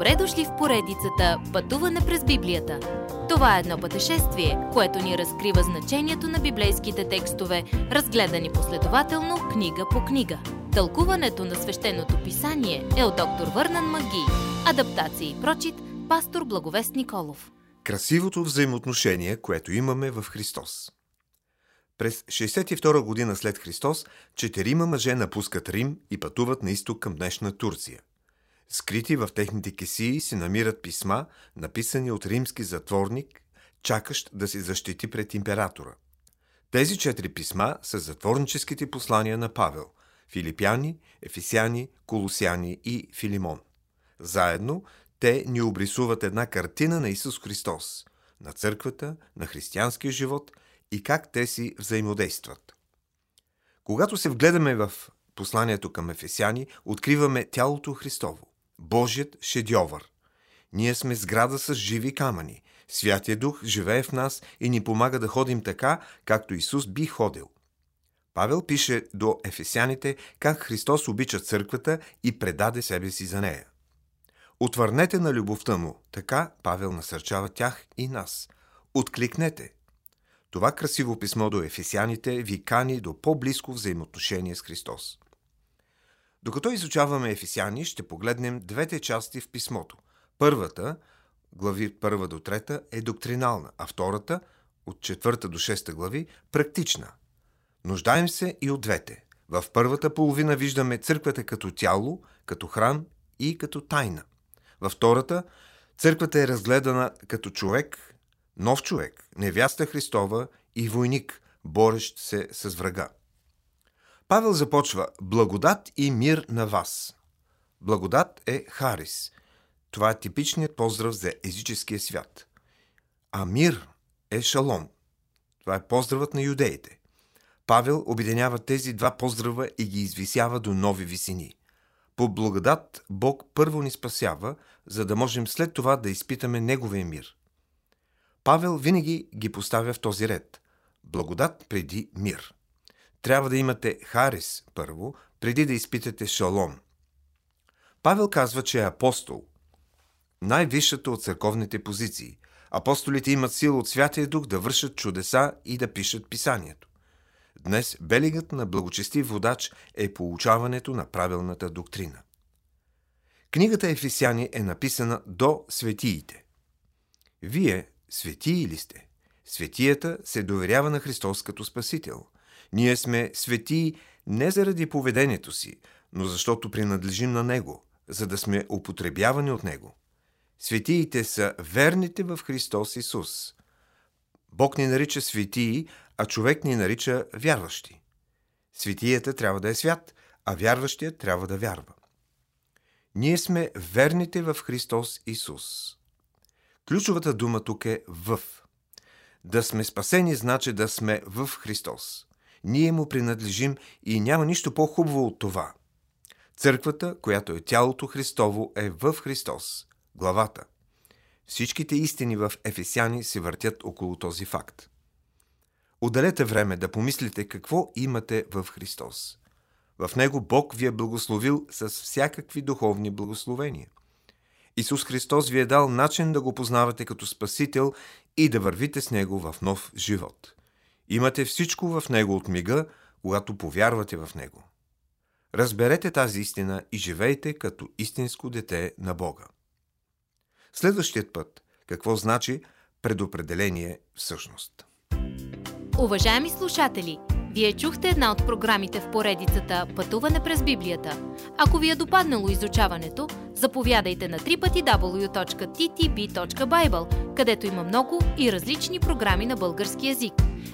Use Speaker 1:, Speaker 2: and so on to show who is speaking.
Speaker 1: Добре дошли в поредицата Пътуване през Библията. Това е едно пътешествие, което ни разкрива значението на библейските текстове, разгледани последователно книга по книга. Тълкуването на свещеното писание е от доктор Върнан Маги. Адаптация и прочит, пастор Благовест Николов.
Speaker 2: Красивото взаимоотношение, което имаме в Христос. През 62 година след Христос, четирима мъже напускат Рим и пътуват на изток към днешна Турция. Скрити в техните кесии се намират писма, написани от римски затворник, чакащ да се защити пред императора. Тези четири писма са затворническите послания на Павел – Филипяни, Ефесяни, Колосяни и Филимон. Заедно те ни обрисуват една картина на Исус Христос, на църквата, на християнския живот и как те си взаимодействат. Когато се вгледаме в посланието към Ефесяни, откриваме тялото Христово. Божият шедьовър. Ние сме сграда с живи камъни. Святия Дух живее в нас и ни помага да ходим така, както Исус би ходил. Павел пише до ефесяните как Христос обича църквата и предаде себе си за нея. Отвърнете на любовта му, така Павел насърчава тях и нас. Откликнете. Това красиво писмо до ефесяните ви кани до по-близко взаимоотношение с Христос. Докато изучаваме Ефесяни, ще погледнем двете части в писмото. Първата, глави 1 до 3, е доктринална, а втората, от 4 до 6 глави, практична. Нуждаем се и от двете. В първата половина виждаме църквата като тяло, като храм и като тайна. Във втората, църквата е разгледана като човек, нов човек, невяста Христова и войник, борещ се с врага. Павел започва Благодат и мир на вас. Благодат е Харис. Това е типичният поздрав за езическия свят. А мир е Шалом. Това е поздравът на юдеите. Павел обединява тези два поздрава и ги извисява до нови висини. По благодат Бог първо ни спасява, за да можем след това да изпитаме Неговия мир. Павел винаги ги поставя в този ред. Благодат преди мир. Трябва да имате Харис първо, преди да изпитате Шалом. Павел казва, че е апостол. Най-висшата от църковните позиции. Апостолите имат сила от Святия Дух да вършат чудеса и да пишат писанието. Днес белигът на благочестив водач е получаването на правилната доктрина. Книгата Ефесяни е написана до светиите. Вие светии ли сте? Светията се доверява на Христос като Спасител – ние сме светии не заради поведението си, но защото принадлежим на Него, за да сме употребявани от Него. Светиите са верните в Христос Исус. Бог ни нарича светии, а човек ни нарича вярващи. Светията трябва да е свят, а вярващият трябва да вярва. Ние сме верните в Христос Исус. Ключовата дума тук е в. Да сме спасени значи да сме в Христос. Ние му принадлежим и няма нищо по-хубаво от това. Църквата, която е тялото Христово, е в Христос, главата. Всичките истини в Ефесяни се въртят около този факт. Отделете време да помислите какво имате в Христос. В Него Бог ви е благословил с всякакви духовни благословения. Исус Христос ви е дал начин да го познавате като Спасител и да вървите с Него в нов живот. Имате всичко в Него от мига, когато повярвате в Него. Разберете тази истина и живейте като истинско дете на Бога. Следващият път, какво значи предопределение всъщност?
Speaker 1: Уважаеми слушатели, вие чухте една от програмите в поредицата Пътуване през Библията. Ако ви е допаднало изучаването, заповядайте на www.ttb.bible, където има много и различни програми на български язик –